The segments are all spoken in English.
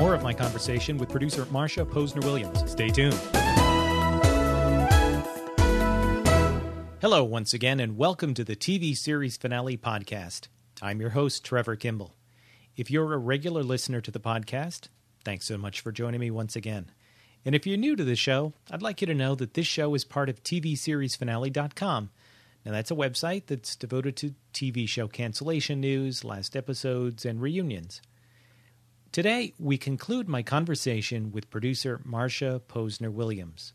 more of my conversation with producer Marsha Posner Williams. Stay tuned. Hello, once again, and welcome to the TV series finale podcast. I'm your host, Trevor Kimball. If you're a regular listener to the podcast, thanks so much for joining me once again. And if you're new to the show, I'd like you to know that this show is part of TVSeriesFinale.com. Now, that's a website that's devoted to TV show cancellation news, last episodes, and reunions. Today, we conclude my conversation with producer Marsha Posner Williams.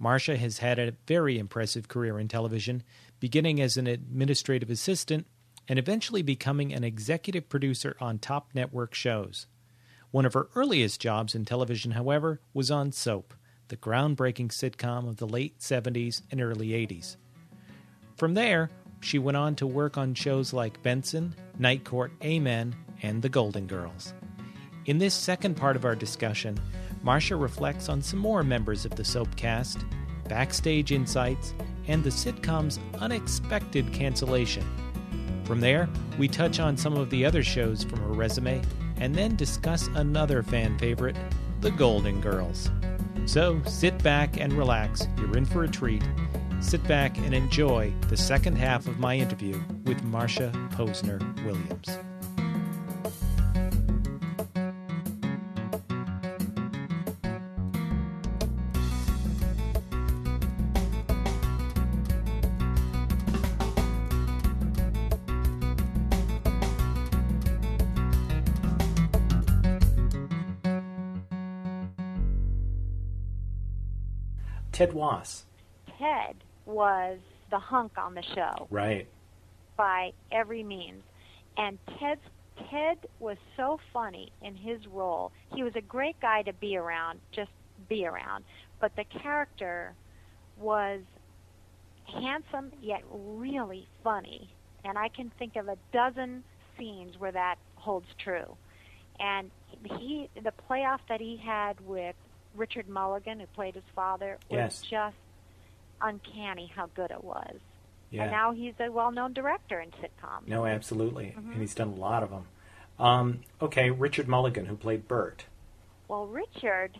Marsha has had a very impressive career in television, beginning as an administrative assistant and eventually becoming an executive producer on top network shows. One of her earliest jobs in television, however, was on Soap, the groundbreaking sitcom of the late 70s and early 80s. From there, she went on to work on shows like Benson, Night Court, Amen, and The Golden Girls. In this second part of our discussion, Marsha reflects on some more members of the Soap cast, backstage insights, and the sitcom's unexpected cancellation. From there, we touch on some of the other shows from her resume and then discuss another fan favorite, The Golden Girls. So sit back and relax, you're in for a treat. Sit back and enjoy the second half of my interview with Marsha Posner Williams. Ted Wass. Ted was the hunk on the show Right. by every means. And Ted's Ted was so funny in his role. He was a great guy to be around, just be around. But the character was handsome yet really funny. And I can think of a dozen scenes where that holds true. And he the playoff that he had with Richard Mulligan, who played his father, was Yes. just uncanny how good it was. Yeah. And now he's a well-known director in sitcoms. No, absolutely. Mm-hmm. And he's done a lot of them. Um, okay, Richard Mulligan, who played Bert. Well, Richard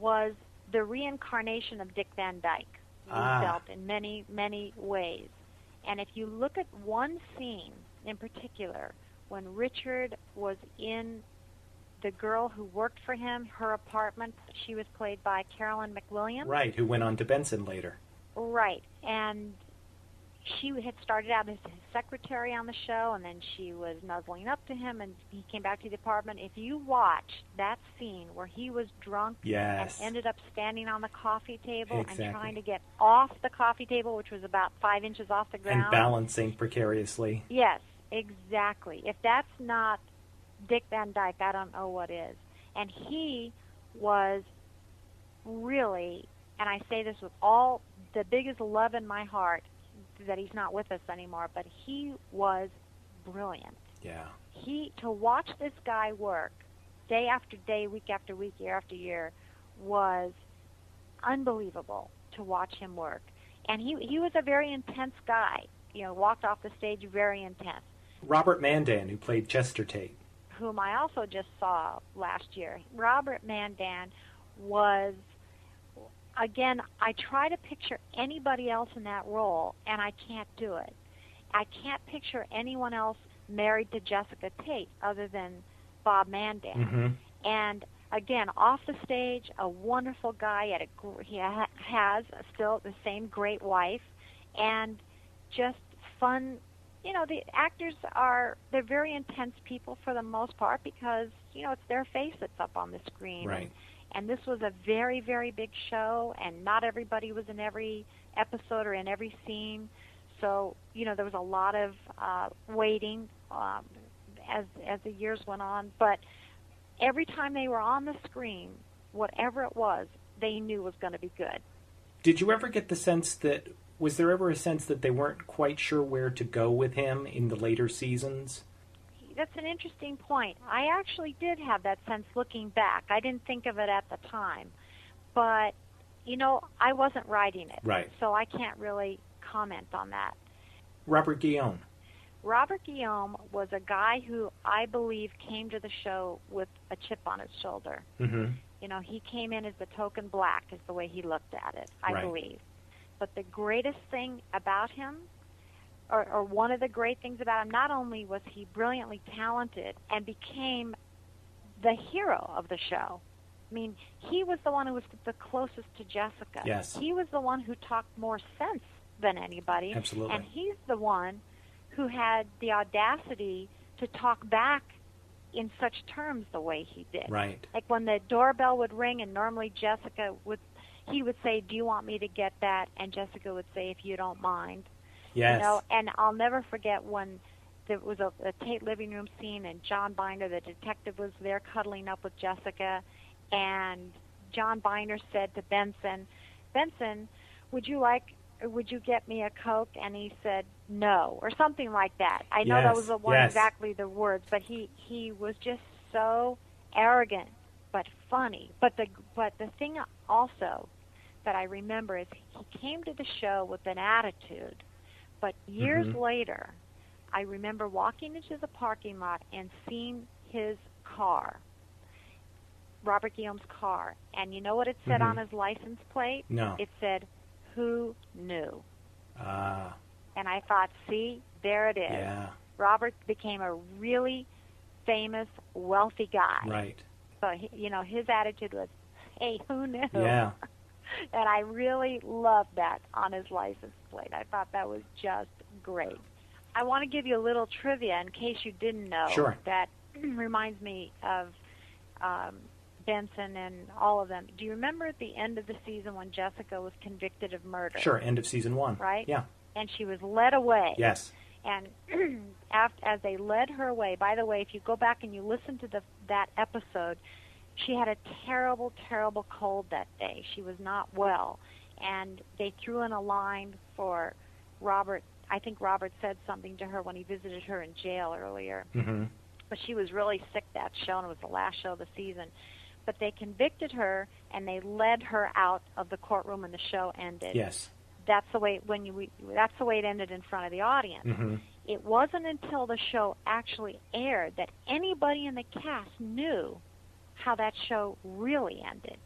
was the reincarnation of Dick Van Dyke, Ah. Roosevelt, in many, many ways. And if you look at one scene in particular, when Richard was in the girl who worked for him, her apartment, she was played by Carolyn McWilliams. Right, who went on to Benson later. Right. And she had started out as his secretary on the show, and then she was nuzzling up to him, and he came back to the apartment. If you watch that scene where he was drunk Yes. and ended up standing on the coffee table Exactly. and trying to get off the coffee table, which was about five inches off the ground. And balancing precariously. Yes, exactly. If that's not Dick Van Dyke, I don't know what is. And he was really, and I say this with all the biggest love in my heart, that he's not with us anymore, but he was brilliant. Yeah. He to watch this guy work day after day, week after week, year after year was unbelievable to watch him work. And he he was a very intense guy. You know, walked off the stage very intense. Robert Mandan, who played Chester Tate. Whom I also just saw last year. Robert Mandan was, again, I try to picture anybody else in that role, and I can't do it. I can't picture anyone else married to Jessica Tate other than Bob Mandan. hmm And again, off the stage, a wonderful guy. At a, he has still the same great wife, and just fun. You know, the actors are they're very intense people for the most part because you know it's their face that's up on the screen. Right. And this was a very very big show, and not everybody was in every episode or in every scene. So you know there was a lot of uh, waiting um, as as the years went on, but every time they were on the screen, whatever it was, they knew was going to be good. Did you ever get the sense that was there ever a sense that they weren't quite sure where to go with him in the later seasons? That's an interesting point. I actually did have that sense looking back. I didn't think of it at the time. But, you know, I wasn't writing it. Right. So I can't really comment on that. Robert Guillaume. Robert Guillaume was a guy who I believe came to the show with a chip on his shoulder. Mm-hmm. You know, he came in as the token black, is the way he looked at it, I Right. believe. But the greatest thing about him, or, or one of the great things about him, not only was he brilliantly talented and became the hero of the show. I mean, he was the one who was the closest to Jessica. Yes. He was the one who talked more sense than anybody. Absolutely. And he's the one who had the audacity to talk back in such terms the way he did. Right. Like when the doorbell would ring, and normally Jessica would, he would say, "Do you want me to get that?" And Jessica would say, "If you don't mind." Yes. You know, and I'll never forget when there was a, a Tate living room scene, and John Byner, the detective, was there cuddling up with Jessica, and John Byner said to Benson, "Benson, would you like?" Would you get me a Coke? And he said no, or something like that. I know that was the one yes. exactly the words, but he he was just so arrogant, but funny. But the but the thing also that I remember is he came to the show with an attitude, but years Mhm. later, I remember walking into the parking lot and seeing his car, Robert Guillaume's car, and you know what it said Mhm. on his license plate? no. It said, "Who knew?" Ah. And I thought, see, there it is. yeah. Robert became a really famous, wealthy guy. Right. So he, you know, his attitude was, "Hey, who knew?" Yeah. and I really loved that on his license plate. I thought that was just great. I want to give you a little trivia in case you didn't know. Sure. That reminds me of um, Benson and all of them. Do you remember at the end of the season when Jessica was convicted of murder? Sure. End of season one. Right? Yeah. And she was led away. Yes. And after, as they led her away, by the way, if you go back and you listen to the, that episode, she had a terrible, terrible cold that day. She was not well. And they threw in a line for Robert. I think Robert said something to her when he visited her in jail earlier. Mm-hmm. But she was really sick that show, and it was the last show of the season. But they convicted her, and they led her out of the courtroom, and the show ended Yes. that's the way when you that's the way it ended in front of the audience. Mm-hmm. It wasn't until the show actually aired that anybody in the cast knew how that show really ended.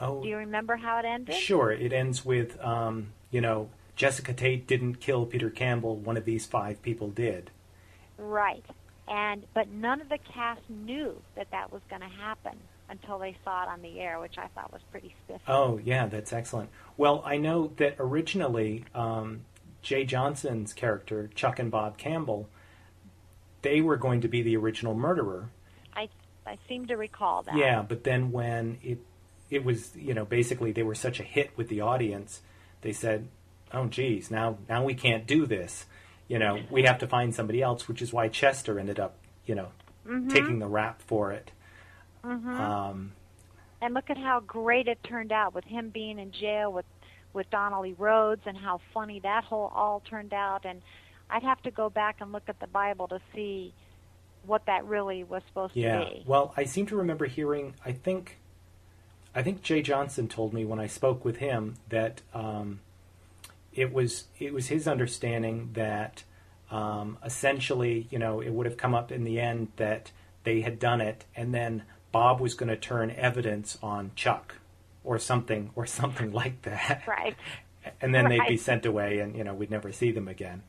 Oh. Do you remember how it ended? Sure. It ends with, um, you know, Jessica Tate didn't kill Peter Campbell. One of these five people did. Right. And but none of the cast knew that that was going to happen until they saw it on the air, which I thought was pretty spiffy. Oh, yeah, that's excellent. Well, I know that originally um, Jay Johnson's character, Chuck and Bob Campbell, they were going to be the original murderer. I seem to recall that. Yeah, but then when it it was, you know, basically they were such a hit with the audience, they said, "Oh, geez, now now we can't do this. You know, we have to find somebody else." Which is why Chester ended up, you know, Mhm. taking the rap for it. Mhm. Um, And look at how great it turned out with him being in jail with with Donnelly Rhodes and how funny that whole all turned out and I'd have to go back and look at the Bible to see what that really was supposed yeah. to be. Yeah, well, I seem to remember hearing. I think, I think Jay Johnson told me when I spoke with him that um, it was it was his understanding that um, essentially, you know, it would have come up in the end that they had done it, and then Bob was going to turn evidence on Chuck or something or something like that. Right. And then they'd be sent away, and you know, we'd never see them again.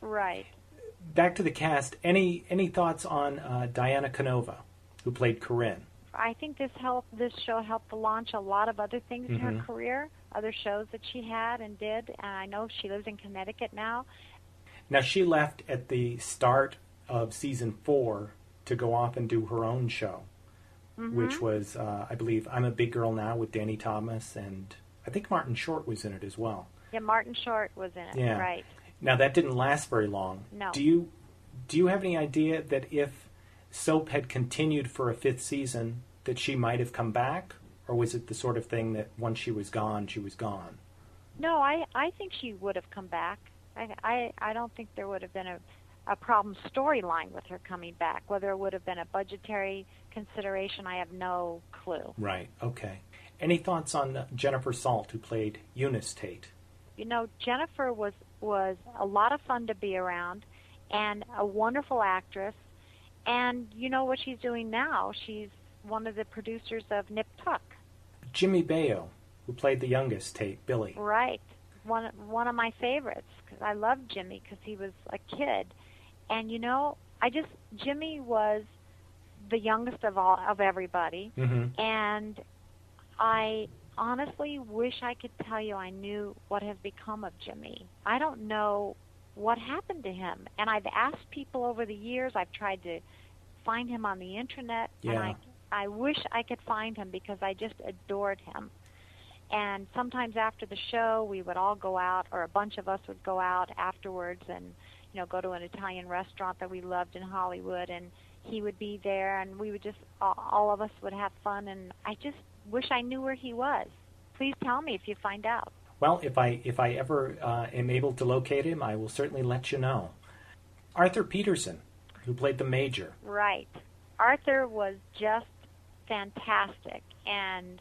Right. Back to the cast. Any any thoughts on uh, Diana Canova, who played Corinne? I think this helped this show helped launch a lot of other things in her Mhm. career, other shows that she had and did. And I know she lives in Connecticut now. Now she left at the start of season four to go off and do her own show, Mhm. which was, uh, I believe, "I'm a Big Girl Now" with Danny Thomas, and I think Martin Short was in it as well. Yeah, Martin Short was in it. Yeah. Right. Now that didn't last very long. No. Do you do you have any idea that if soap had continued for a fifth season, that she might have come back, or was it the sort of thing that once she was gone, she was gone? No, I I think she would have come back. I I, I don't think there would have been a a problem storyline with her coming back. Whether it would have been a budgetary consideration, I have no clue. Right. Okay. Any thoughts on uh, Jennifer Salt, who played Eunice Tate? You know, Jennifer was was a lot of fun to be around, and a wonderful actress. And you know what she's doing now? She's one of the producers of Nip Tuck. Jimmy Baio, who played the youngest Tate, Billy. Right. One one of my favorites because I loved Jimmy because he was a kid, and you know I just Jimmy was the youngest of all of everybody, Mm-hmm. and I honestly wish I could tell you I knew what has become of Jimmy. I don't know what happened to him, and I've asked people over the years. I've tried to find him on the internet, and I I wish I could find him because I just adored him. And sometimes after the show, we would all go out, or a bunch of us would go out afterwards, and you know, go to an Italian restaurant that we loved in Hollywood, and he would be there, and we would just all, all of us would have fun. And I just wish I knew where he was. Please tell me if you find out. Well, if I if I ever uh, am able to locate him, I will certainly let you know. Arthur Peterson, who played the Major. Right. Arthur was just fantastic, and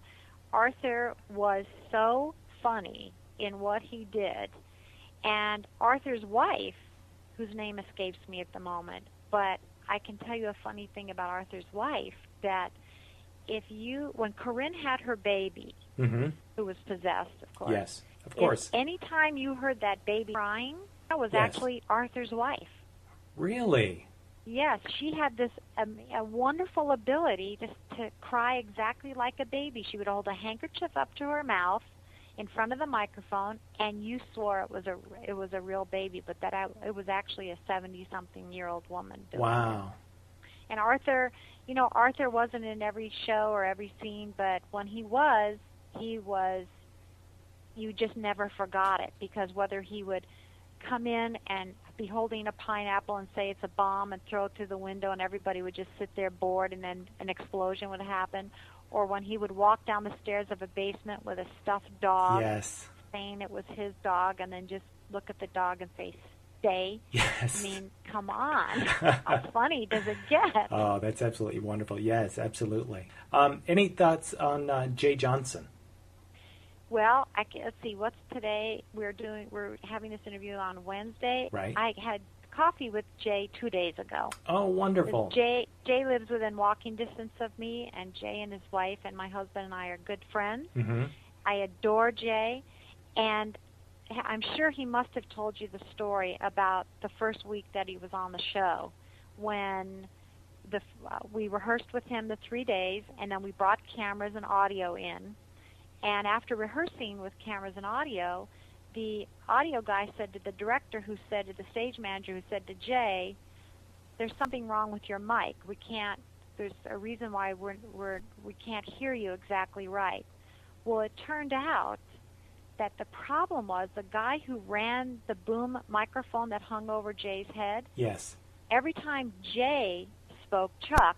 Arthur was so funny in what he did. And Arthur's wife, whose name escapes me at the moment, but I can tell you a funny thing about Arthur's wife that if you, when Corinne had her baby, Mm-hmm. who was possessed, of course. Yes, of course. Any time you heard that baby crying, that was Yes. actually Arthur's wife. Really? Yes, she had this um, a wonderful ability to to cry exactly like a baby. She would hold a handkerchief up to her mouth in front of the microphone, and you swore it was a it was a real baby, but that I, it was actually a seventy something year old woman. Doing it. And Arthur, you know, Arthur wasn't in every show or every scene, but when he was, he was. You just never forgot it because whether he would come in and be holding a pineapple and say it's a bomb and throw it through the window and everybody would just sit there bored and then an explosion would happen or when he would walk down the stairs of a basement with a stuffed dog Yes. saying it was his dog and then just look at the dog and say stay Yes. i mean come on how funny does it get Oh, that's absolutely wonderful. Yes, absolutely. Um, any thoughts on uh, Jay Johnson? Well, I can, let's see. What's today? We're doing. We're having this interview on Wednesday. Right. I had coffee with Jay two days ago. Oh, wonderful. Jay Jay lives within walking distance of me, and Jay and his wife and my husband and I are good friends. Mm-hmm. I adore Jay, and I'm sure he must have told you the story about the first week that he was on the show, when the uh, we rehearsed with him the three days, and then we brought cameras and audio in, and after rehearsing with cameras and audio, the audio guy said to the director, who said to the stage manager, who said to Jay, "There's something wrong with your mic. We can't. There's a reason why we're we're we can't hear you exactly right." Well, it turned out that the problem was the guy who ran the boom microphone that hung over Jay's head. Yes. Every time Jay spoke Chuck,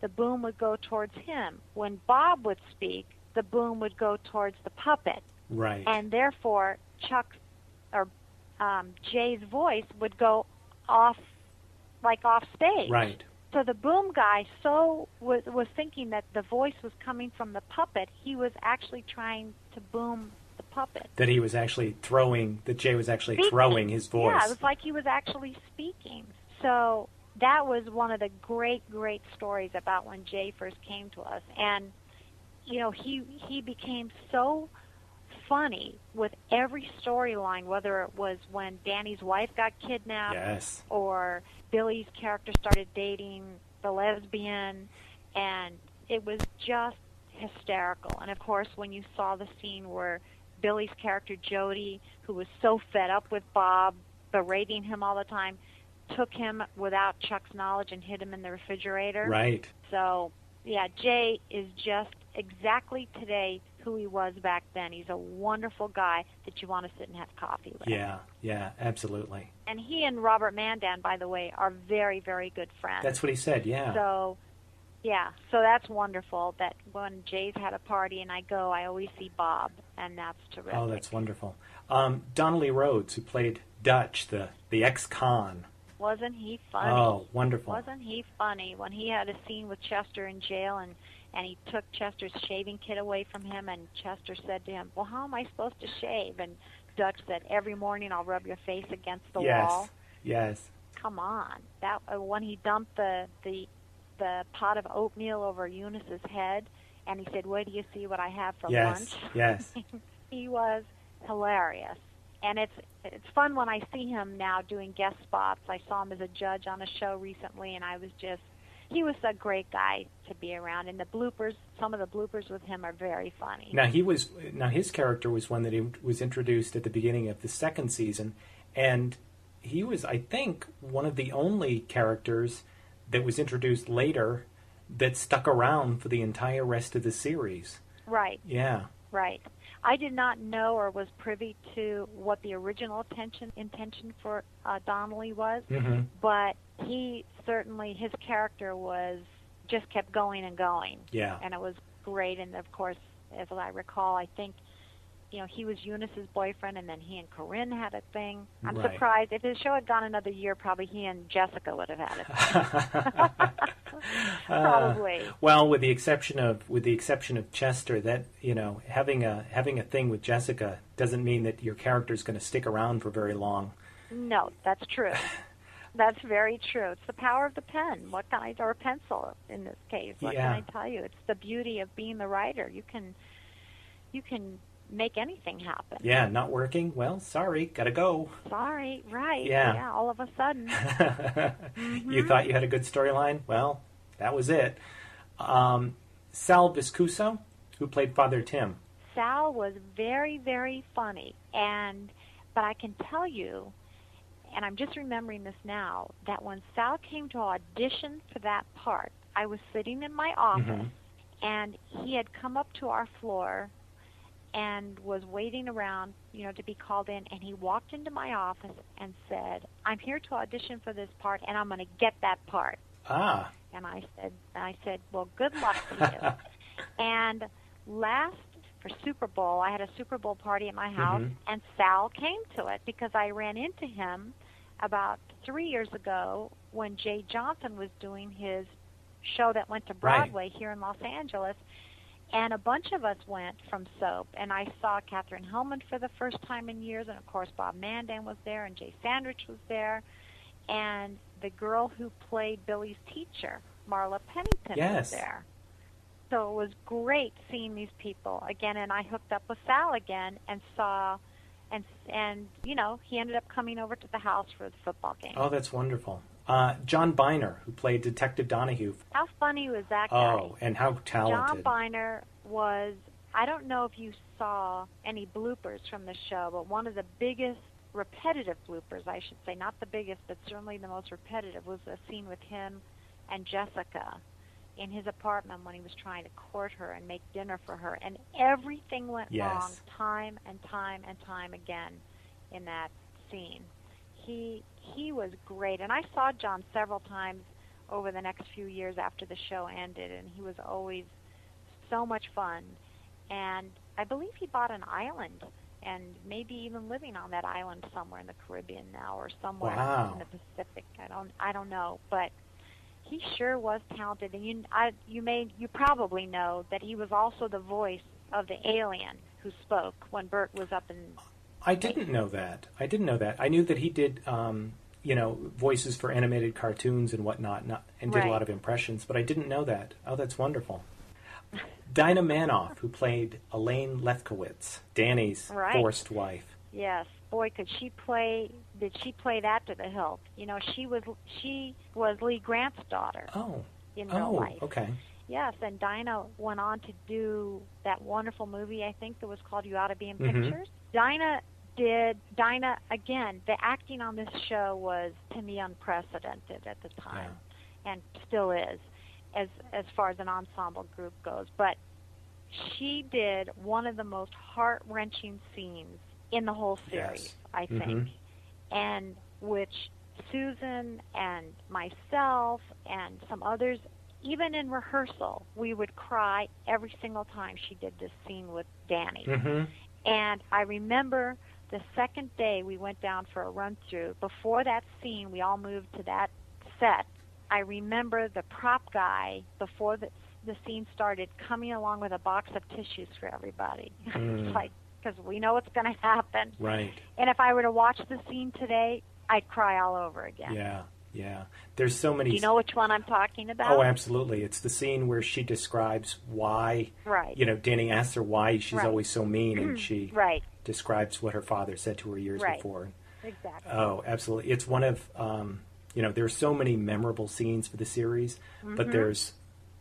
the boom would go towards him. When Bob would speak, the boom would go towards the puppet, Right. and therefore Chuck's or um, Jay's voice would go off, like off stage. right. So the boom guy so was was thinking that the voice was coming from the puppet. He was actually trying to boom puppet. That he was actually throwing. That Jay was actually Speaking. throwing his voice. Yeah, it was like he was actually speaking. So that was one of the great, great stories about when Jay first came to us, and you know he he became so funny with every storyline, whether it was when Danny's wife got kidnapped, yes. or Billy's character started dating the lesbian, and it was just hysterical. And of course, when you saw the scene where Billy's character Jody, who was so fed up with Bob berating him all the time, took him without Chuck's knowledge and hid him in the refrigerator. Right. So, yeah, Jay is just exactly today who he was back then. He's a wonderful guy that you want to sit and have coffee with. Yeah. Yeah. Absolutely. And he and Robert Mandan, by the way, are very, very good friends. That's what he said. Yeah. So, yeah, so that's wonderful that when Jay's had a party and I go, I always see Bob, and that's terrific. oh, that's wonderful. Um, Donnelly Rhodes, who played Dutch, the the ex-con. Wasn't he funny? Oh, wonderful. Wasn't he funny when he had a scene with Chester in jail and and he took Chester's shaving kit away from him and Chester said to him, "Well, how am I supposed to shave?" And Dutch said, "Every morning I'll rub your face against the yes. wall." Yes. Yes come on. That uh, when he dumped the the the pot of oatmeal over Eunice's head, and he said, "Wait do you see what I have for yes, lunch?" Yes. Yes. He was hilarious, and it's it's fun when I see him now doing guest spots. I saw him as a judge on a show recently, and I was just he was a great guy to be around. And the bloopers, some of the bloopers with him are very funny. Now he was now his character was one that he was introduced at the beginning of the second season, and he was, I think, one of the only characters that was introduced later that stuck around for the entire rest of the series. Right. Yeah. Right. I did not know or was privy to what the original intention intention for uh, Donnelly was, mm-hmm. but he certainly his character was just kept going and going. Yeah. And it was great. And of course, as I recall, I think you know, he was Eunice's boyfriend, and then he and Corinne had a thing. I'm right. surprised if the show had gone another year, probably he and Jessica would have had it. probably. Uh, well, with the exception of with the exception of Chester, that you know, having a having a thing with Jessica doesn't mean that your character is going to stick around for very long. No, that's true. That's very true. It's the power of the pen. What can I, or pencil in this case? What yeah. can I tell you? It's the beauty of being the writer. You can, you can make anything happen. Yeah, not working. Well, sorry, gotta go. Sorry, right? Yeah. Yeah. All of a sudden. mm-hmm. You thought you had a good storyline. Well, that was it. Um, Sal Viscuso, who played Father Tim. Sal was very, very funny, and but I can tell you and I'm just remembering this now, that when Sal came to audition for that part, I was sitting in my office mm-hmm. and he had come up to our floor and was waiting around, you know, to be called in and he walked into my office and said, "I'm here to audition for this part and I'm going to get that part." Ah. And I said I said, "Well, good luck to you." and last for Super Bowl. I had a Super Bowl party at my house, mm-hmm. and Sal came to it because I ran into him about three years ago when Jay Johnson was doing his show that went to Broadway right. here in Los Angeles. And a bunch of us went from Soap, and I saw Katherine Helmond for the first time in years, and of course Bob Mandan was there, and Jay Sandrich was there, and the girl who played Billy's teacher, Marla Pennington, yes. was there. So it was great seeing these people again, and I hooked up with Sal again and saw and and you know he ended up coming over to the house for the football game. Oh, that's wonderful. Uh, John Byner, who played Detective Donahue. How funny was that guy? Oh, and how talented! John Byner was. I don't know if you saw any bloopers from the show, but one of the biggest repetitive bloopers, I should say, not the biggest, but certainly the most repetitive, was a scene with him and Jessica in his apartment when he was trying to court her and make dinner for her, and everything went yes. wrong time and time and time again in that scene. He he was great, and I saw John several times over the next few years after the show ended, and he was always so much fun. And I believe he bought an island, and maybe even living on that island somewhere in the Caribbean now, or somewhere wow. in the Pacific. I don't I don't know, but he sure was talented, and you I, you may you probably know that he was also the voice of the alien who spoke when Bert was up in. I didn't know that. I didn't know that. I knew that he did, um, you know, voices for animated cartoons and whatnot, not, and did right. a lot of impressions. But I didn't know that. Oh, that's wonderful. Dinah Manoff, who played Elaine Lefkowitz, Danny's right. forced wife. Yes, boy, could she play? Did she play that to the hilt? You know, she was she was Lee Grant's daughter. Oh. In oh, real life. okay. Yes, and Dinah went on to do that wonderful movie. I think that was called "You Ought to Be in mm-hmm. Pictures." Dinah did. Dinah again. The acting on this show was to me unprecedented at the time, yeah. and still is, as as far as an ensemble group goes. But she did one of the most heart wrenching scenes in the whole series, yes. I think, mm-hmm. and which Susan and myself and some others, even in rehearsal, we would cry every single time she did this scene with Danny. Mm-hmm. And I remember the second day we went down for a run through, before that scene, we all moved to that set. I remember the prop guy, before the, the scene started, coming along with a box of tissues for everybody. Mm. it's like, because we know what's going to happen. Right. And if I were to watch the scene today, I'd cry all over again. Yeah, yeah. There's so many. Do you know which one I'm talking about? Oh, absolutely. It's the scene where she describes why. Right. You know, Danny asks her why she's Right. always so mean, and she Right. Describes what her father said to her years Right. before. Exactly. Oh, absolutely. It's one of um, you know, there's so many memorable scenes for the series, Mm-hmm. but there's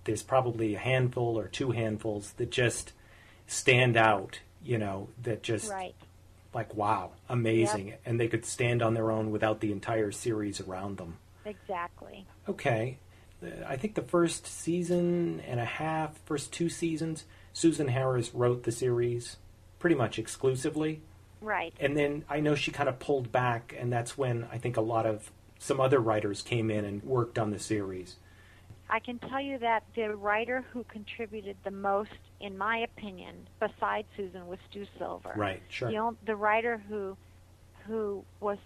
there's probably a handful or two handfuls that just stand out, you know, that just right. like wow, amazing. And they could stand on their own without the entire series around them. Exactly. Okay. I think the first season and a half, first two seasons, Susan Harris wrote the series pretty much exclusively. Right. And then I know she kind of pulled back, and that's when I think a lot of some other writers came in and worked on the series. I can tell you that the writer who contributed the most, in my opinion, besides Susan, was Stu Silver. Right, sure. The, the writer who, who was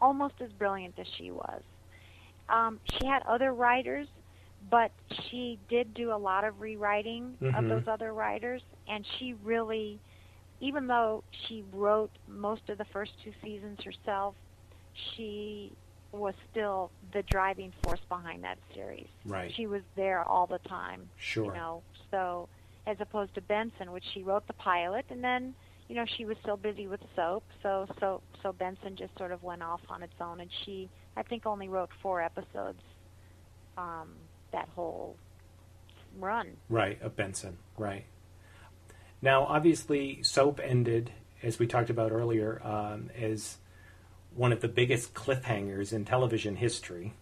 almost as brilliant as she was. Um, she had other writers, but she did do a lot of rewriting of Mhm. those other writers, and she really, even though she wrote most of the first two seasons herself, she was still the driving force behind that series. Right. She was there all the time. Sure. You know, so as opposed to Benson, which she wrote the pilot, and then you know she was still busy with soap, so so so Benson just sort of went off on its own, and she I think only wrote four episodes um, that whole run. Right, of Benson. Right. Now, obviously, Soap ended, as we talked about earlier, um, as one of the biggest cliffhangers in television history.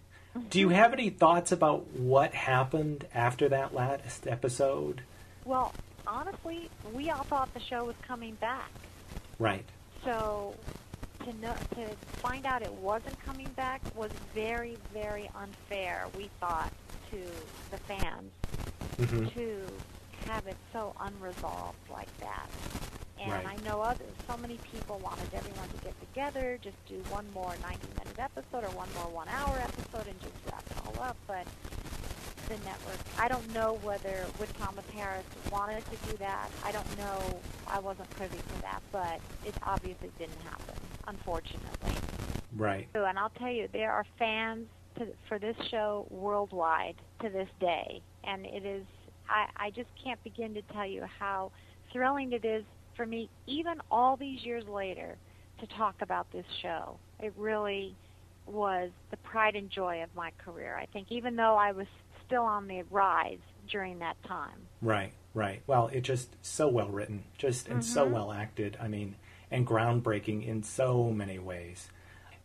Do you have any thoughts about what happened after that last episode? Well, honestly, we all thought the show was coming back. Right. So to know, to find out it wasn't coming back was very, very unfair. We thought to the fans hmm to have it so unresolved like that. And Right. I know others, so many people wanted everyone to get together, just do one more 90-minute episode or one more one-hour episode and just wrap it all up. But the network, I don't know whether Witt Thomas Harris wanted to do that. I don't know. I wasn't privy to that, but it obviously didn't happen, unfortunately. Right. So, and I'll tell you, there are fans to, for this show worldwide to this day, and it is. I, I just can't begin to tell you how thrilling it is for me, even all these years later, to talk about this show. It really was the pride and joy of my career. I think, even though I was still on the rise during that time. Right, right. Well, it just so well written, just and so Mhm. well acted. I mean, and groundbreaking in so many ways.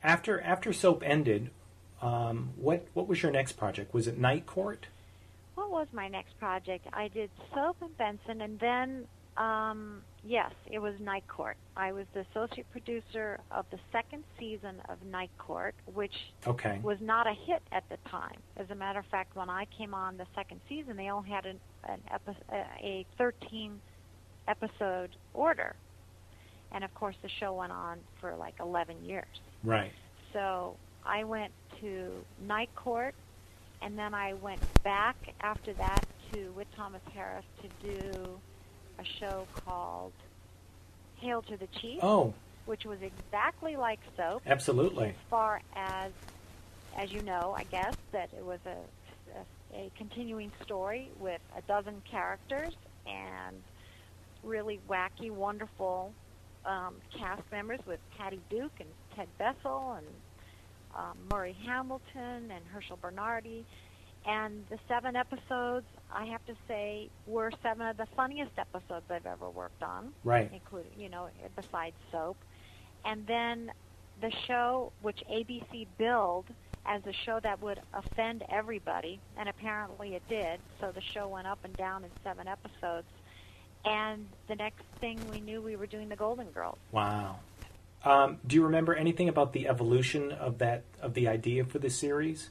After after Soap ended, um, what what was your next project? Was it Night Court? Was my next project? I did Soap and Benson, and then, um, yes, it was Night Court. I was the associate producer of the second season of Night Court, which Okay. was not a hit at the time. As a matter of fact, when I came on the second season, they only had an, an epi- a 13 episode order. And of course, the show went on for like 11 years. Right. So I went to Night Court, and then I went back after that to Witt Thomas Harris to do a show called Hail to the Chief, Oh, which was exactly like Soap absolutely. as far as as you know, I guess that it was a, a, a continuing story with a dozen characters and really wacky, wonderful um, cast members with Patty Duke and Ted Bessell and um, Murray Hamilton and Herschel Bernardi. And the seven episodes, I have to say, were seven of the funniest episodes I've ever worked on Right. including you know besides soap and then the show which abc billed as a show that would offend everybody and apparently it did so the show went up and down in seven episodes and the next thing we knew we were doing the golden girls Wow. Um, do you remember anything about the evolution of that of the idea for the series?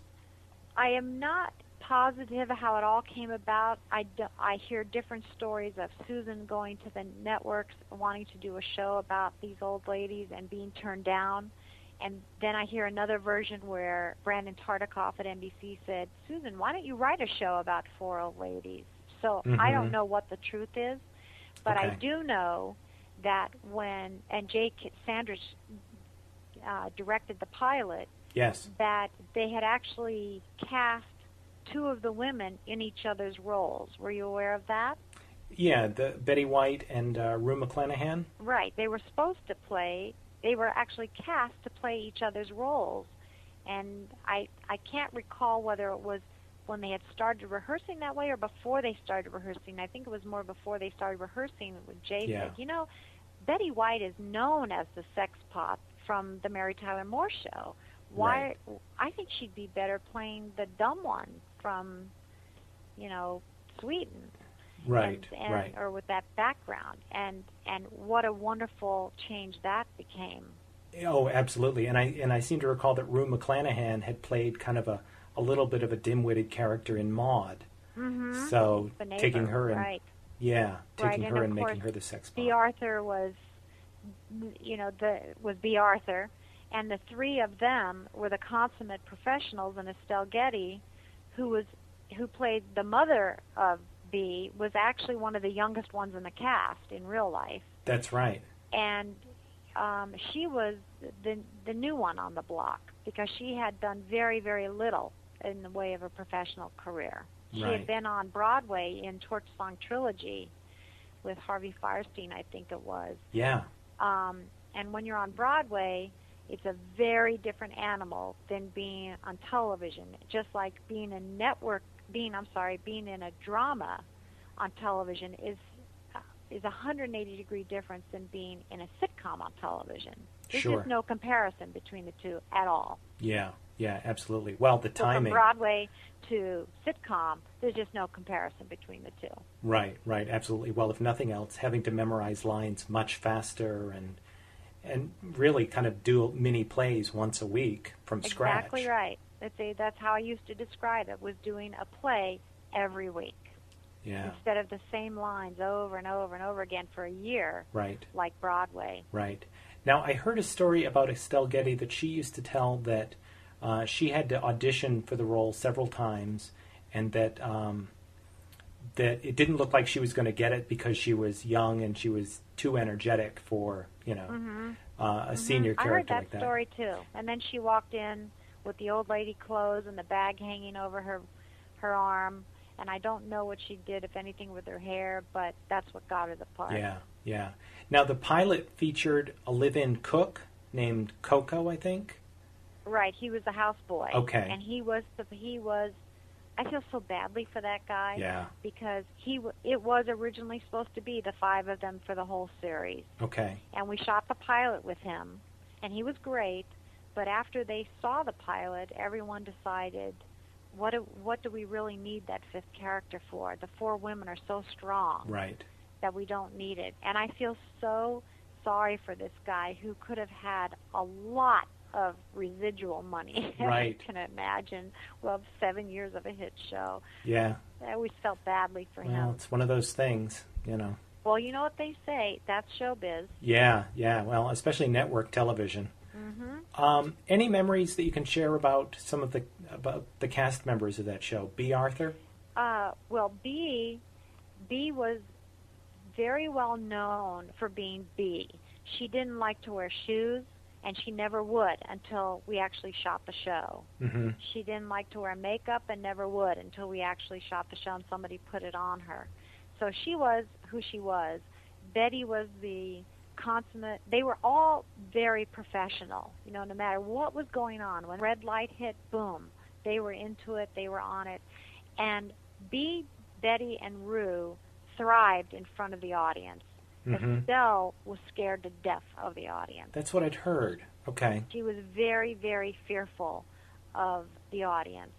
I am not positive how it all came about. I, d- I hear different stories of Susan going to the networks wanting to do a show about these old ladies and being turned down. And then I hear another version where Brandon Tartikoff at NBC said, Susan, why don't you write a show about four old ladies? So I Mhm. don't know what the truth is, but I do know that when, and Jay Sandrich uh, directed the pilot Yes. that they had actually cast two of the women in each other's roles. Were you aware of that? Yeah, the Betty White and uh, Rue McClanahan. Right. They were supposed to play. They were actually cast to play each other's roles, and I I can't recall whether it was when they had started rehearsing that way or before they started rehearsing. I think it was more before they started rehearsing. Jay Yeah. said, "You know, Betty White is known as the sex pot from the Mary Tyler Moore Show. Why? I think she'd be better playing the dumb one from, you know, Sweden." Right. and, and, right. or with that background and and what a wonderful change that became Oh, absolutely. And I and I seem to recall that Rue McClanahan had played kind of a, a little bit of a dim-witted character in Maude. mm-hmm. So taking her and right yeah, taking and her of and making her the sex Bea Arthur was you know the was Bea Arthur and the three of them were the consummate professionals and Estelle Getty who was who played the mother of Bea was actually one of the youngest ones in the cast in real life That's right. and um, she was the the new one on the block because she had done very very little in the way of a professional career. She Right. had been on Broadway in Torch Song Trilogy with Harvey Fierstein, I think it was. Yeah. Um, and when you're on Broadway, it's a very different animal than being on television. Just like being a network, being I'm sorry, being in a drama on television is uh, is a 180 degree difference than being in a sitcom on television. There's Sure. just no comparison between the two at all. Yeah. Yeah, absolutely. Well, the So from timing. Broadway to sitcom, there's just no comparison between the two. Right, right, absolutely. Well, if nothing else, having to memorize lines much faster and and really kind of do mini plays once a week from scratch. Exactly right. That's a, that's how I used to describe it. Was doing a play every week Yeah. instead of the same lines over and over and over again for a year, Right, like Broadway. right. Now, I heard a story about Estelle Getty that she used to tell that uh, she had to audition for the role several times, and that um, that it didn't look like she was going to get it because she was young and she was too energetic for you know Mm-hmm. uh, a senior I heard that like that. story too. And then she walked in with the old lady clothes and the bag hanging over her her arm. And I don't know what she did, if anything, with her hair, but that's what got her the part. Yeah, yeah. Now the pilot featured a live-in cook named Coco, I think. Right. He was the houseboy. Okay. And he was the he was. I feel so badly for that guy. Yeah. because he it was originally supposed to be the five of them for the whole series Okay. and we shot the pilot with him and he was great but after they saw the pilot everyone decided what do, what do we really need that fifth character for the four women are so strong Right. that we don't need it and i feel so sorry for this guy who could have had a lot of residual money Right. you can imagine well seven years of a hit show Yeah. I always felt badly for Well, him. it's one of those things, you know. Well, you know what they say. That's showbiz. Yeah, yeah. Well, especially network television. Mm-hmm. Um, any memories that you can share about some of the about the cast members of that show? Bea Arthur. Uh, well, Bea, Bea was very well known for being Bea. She didn't like to wear shoes, and she never would until we actually shot the show. Mm-hmm. She didn't like to wear makeup and never would until we actually shot the show and somebody put it on her. So she was who she was. Betty was the consummate. They were all very professional. You know, no matter what was going on, when red light hit, boom, they were into it. They were on it. And Bea, Betty, and Rue thrived in front of the audience. Mm-hmm. Estelle was scared to death of the audience. That's what I'd heard. Okay. She was very, very fearful of the audience.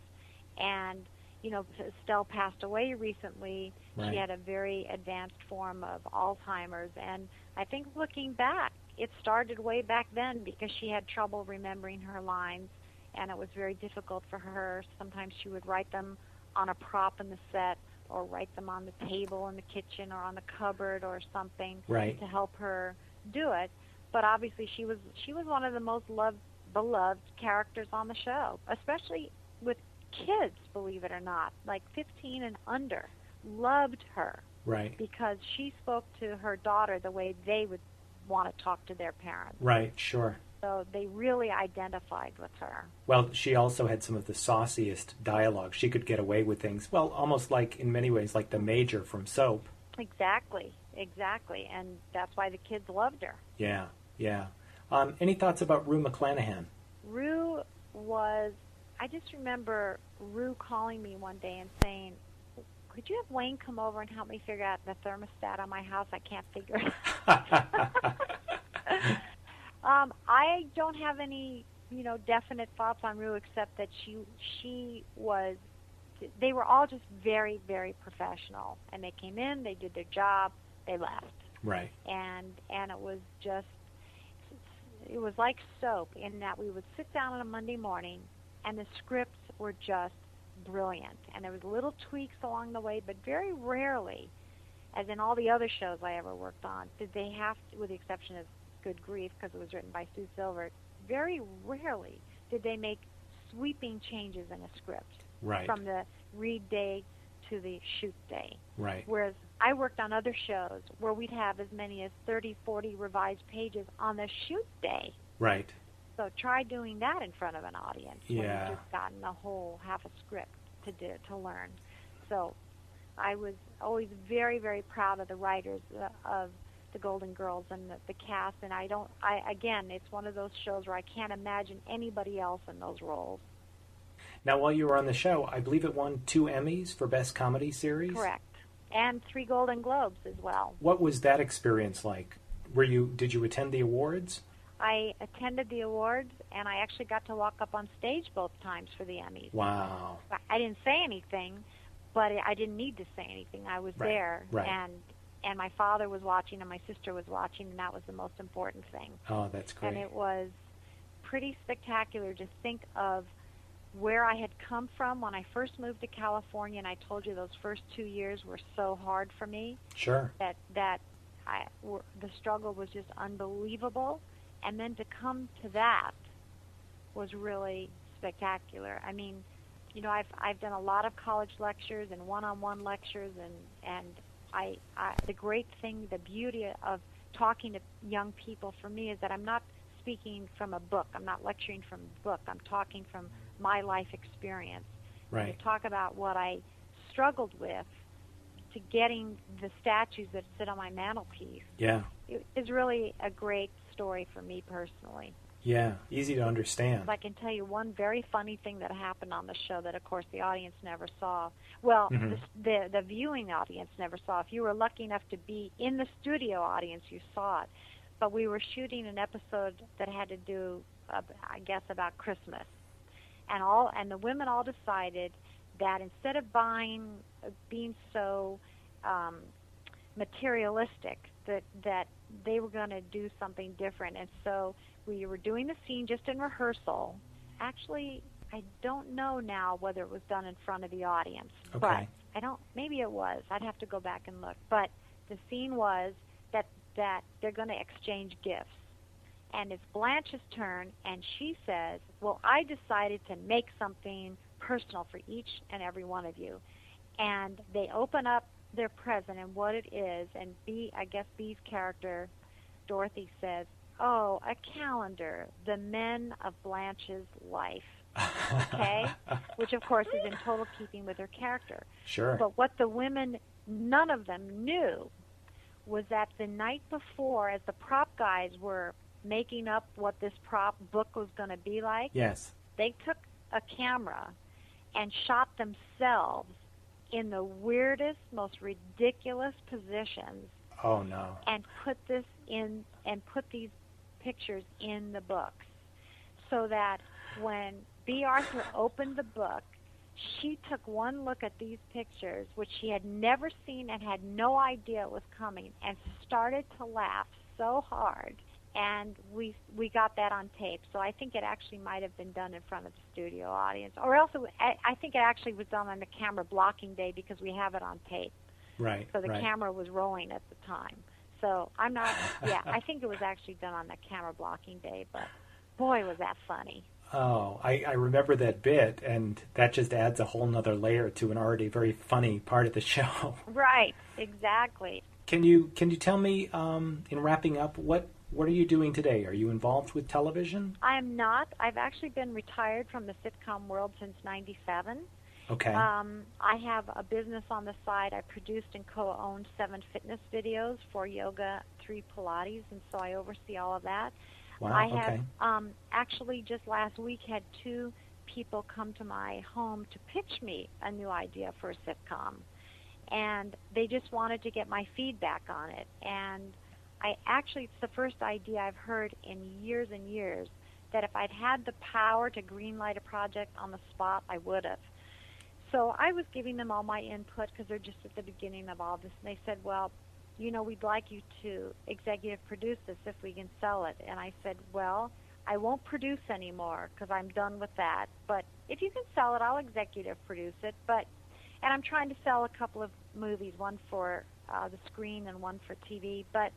And, you know, Estelle passed away recently. Right. She had a very advanced form of Alzheimer's. And I think looking back, it started way back then because she had trouble remembering her lines. And it was very difficult for her. Sometimes she would write them on a prop in the set or write them on the table in the kitchen or on the cupboard or something Right. to help her do it. But obviously, she was she was one of the most loved, beloved characters on the show, especially with kids. Believe it or not, like 15 and under, loved her Right. because she spoke to her daughter the way they would want to talk to their parents. Right. Sure. So they really identified with her. Well, she also had some of the sauciest dialogue. She could get away with things, well, almost like, in many ways, like the Major from Soap. Exactly, exactly. And that's why the kids loved her. Yeah, yeah. Um, any thoughts about Rue McClanahan? Rue was, I just remember Rue calling me one day and saying, could you have Wayne come over and help me figure out the thermostat on my house? I can't figure it out. um, I don't have any, you know, definite thoughts on Rue except that she she was. They were all just very very professional, and they came in, they did their job, they left. Right. And and it was just it was like soap in that we would sit down on a Monday morning, and the scripts were just brilliant. And there was little tweaks along the way, but very rarely, as in all the other shows I ever worked on, did they have, to, with the exception of Good Grief, because it was written by Sue Silver, very rarely did they make sweeping changes in a script right. from the read day to the shoot day. Right. Whereas I worked on other shows where we'd have as many as 30, 40 revised pages on the shoot day. Right. So try doing that in front of an audience when Yeah. you've just gotten a whole half a script to do to learn. So I was always very very proud of the writers uh, of the Golden Girls and the, the cast. And I don't. I again, it's one of those shows where I can't imagine anybody else in those roles. Now, while you were on the show, I believe it won two Emmys for Best Comedy Series. Correct. And three Golden Globes as well. What was that experience like? Were you did you attend the awards? I attended the awards, and I actually got to walk up on stage both times for the Emmys. Wow. I- didn't say anything, but I didn't need to say anything. I was Right, there, right. and and my father was watching, and my sister was watching, and that was the most important thing. Oh, that's great. And it was pretty spectacular to think of where I had come from when I first moved to California, and I told you those first two years were so hard for me sure. that that I were, the struggle was just unbelievable, and then to come to that was really spectacular. I mean, you know, I've I've done a lot of college lectures and one-on-one lectures, and and I, I the great thing, the beauty of talking to young people for me is that I'm not speaking from a book. I'm not lecturing from a book. I'm talking from my life experience and Right. to talk about what I struggled with to getting the statues that sit on my mantelpiece Yeah. it is really a great story for me personally. Yeah. Easy to understand. I can tell you one very funny thing that happened on the show that, of course, the audience never saw. Well, Mhm. the, the the viewing audience never saw. If you were lucky enough to be in the studio audience, you saw it. But we were shooting an episode that had to do, uh, I guess, about Christmas, and all and the women all decided that instead of buying, uh, being so um, materialistic, that that they were going to do something different, and so we were doing the scene just in rehearsal. Actually, I don't know now whether it was done in front of the audience, Okay. but I don't. Maybe it was. I'd have to go back and look. But the scene was that that they're going to exchange gifts, and it's Blanche's turn, and she says, "Well, I decided to make something personal for each and every one of you," and they open up their present and what it is, and Bea, I guess Bea's character, Dorothy says, "Oh, a calendar, the men of Blanche's life." okay? Which, of course, is in total keeping with her character. sure. But what the women, none of them knew, was that the night before, as the prop guys were making up what this prop book was going to be like, yes. they took a camera and shot themselves in the weirdest, most ridiculous positions Oh no. and put this in and put these pictures in the books so that when Bea Arthur opened the book, she took one look at these pictures, which she had never seen and had no idea was coming, and started to laugh so hard. And we we got that on tape, so I think it actually might have been done in front of the studio audience, or else I I think it actually was done on the camera blocking day because we have it on tape. Right. So the right. camera was rolling at the time. So I'm not. Yeah, I think it was actually done on the camera blocking day. But boy, was that funny. Oh, I, I remember that bit, and that just adds a whole nother layer to an already very funny part of the show. Right. Exactly. Can you can you tell me, um, in wrapping up, what What are you doing today? Are you involved with television? I am not. I've actually been retired from the sitcom world since 97. Okay. Um, I have a business on the side. I produced and co-owned seven fitness videos for yoga, three Pilates, and so I oversee all of that. wow. I okay. have um, actually just last week had two people come to my home to pitch me a new idea for a sitcom, and they just wanted to get my feedback on it. And I actually, it's the first idea I've heard in years and years that if I'd had the power to greenlight a project on the spot, I would have. So I was giving them all my input because they're just at the beginning of all this, and they said, "Well, you know, we'd like you to executive produce this if we can sell it." And I said, "Well, I won't produce anymore because I'm done with that. But if you can sell it, I'll executive produce it. But and I'm trying to sell a couple of movies, one for uh, the screen and one for TV. But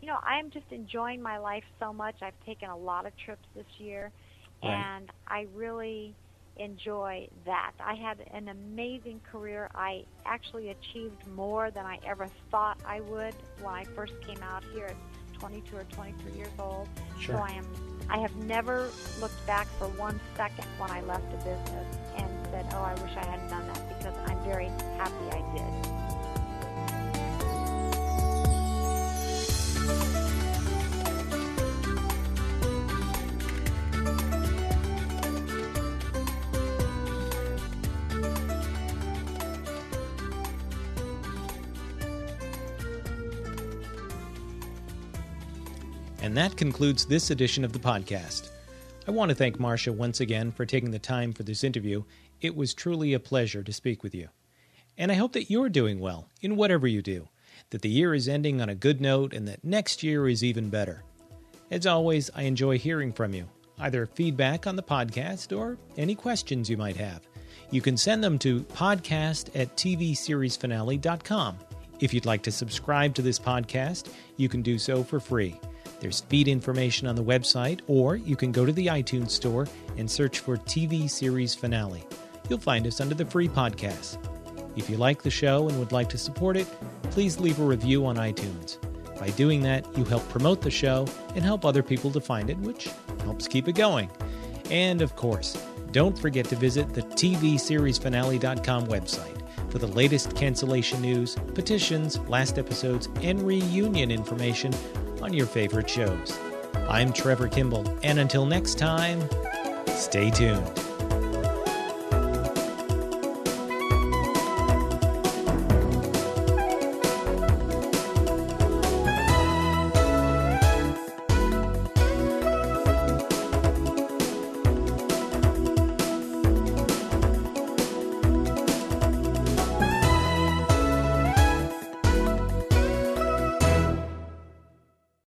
you know, I'm just enjoying my life so much. I've taken a lot of trips this year, Right. and I really enjoy that. I had an amazing career. I actually achieved more than I ever thought I would when I first came out here at 22 or 23 years old. Sure. So I am I have never looked back for one second when I left a business and said, "Oh, I wish I hadn't done that," because I'm very happy I did. And that concludes this edition of the podcast. I want to thank Marcia once again for taking the time for this interview. It was truly a pleasure to speak with you. And I hope that you're doing well in whatever you do, that the year is ending on a good note, and that next year is even better. As always, I enjoy hearing from you, either feedback on the podcast or any questions you might have. You can send them to podcast at tvseriesfinale.com. If you'd like to subscribe to this podcast, you can do so for free. There's feed information on the website, or you can go to the iTunes Store and search for TV Series Finale. You'll find us under the free podcasts. If you like the show and would like to support it, please leave a review on iTunes. By doing that, you help promote the show and help other people to find it, which helps keep it going. And of course, don't forget to visit the TVSeriesFinale.com website for the latest cancellation news, petitions, last episodes, and reunion information on your favorite shows. I'm Trevor Kimball, and until next time, stay tuned.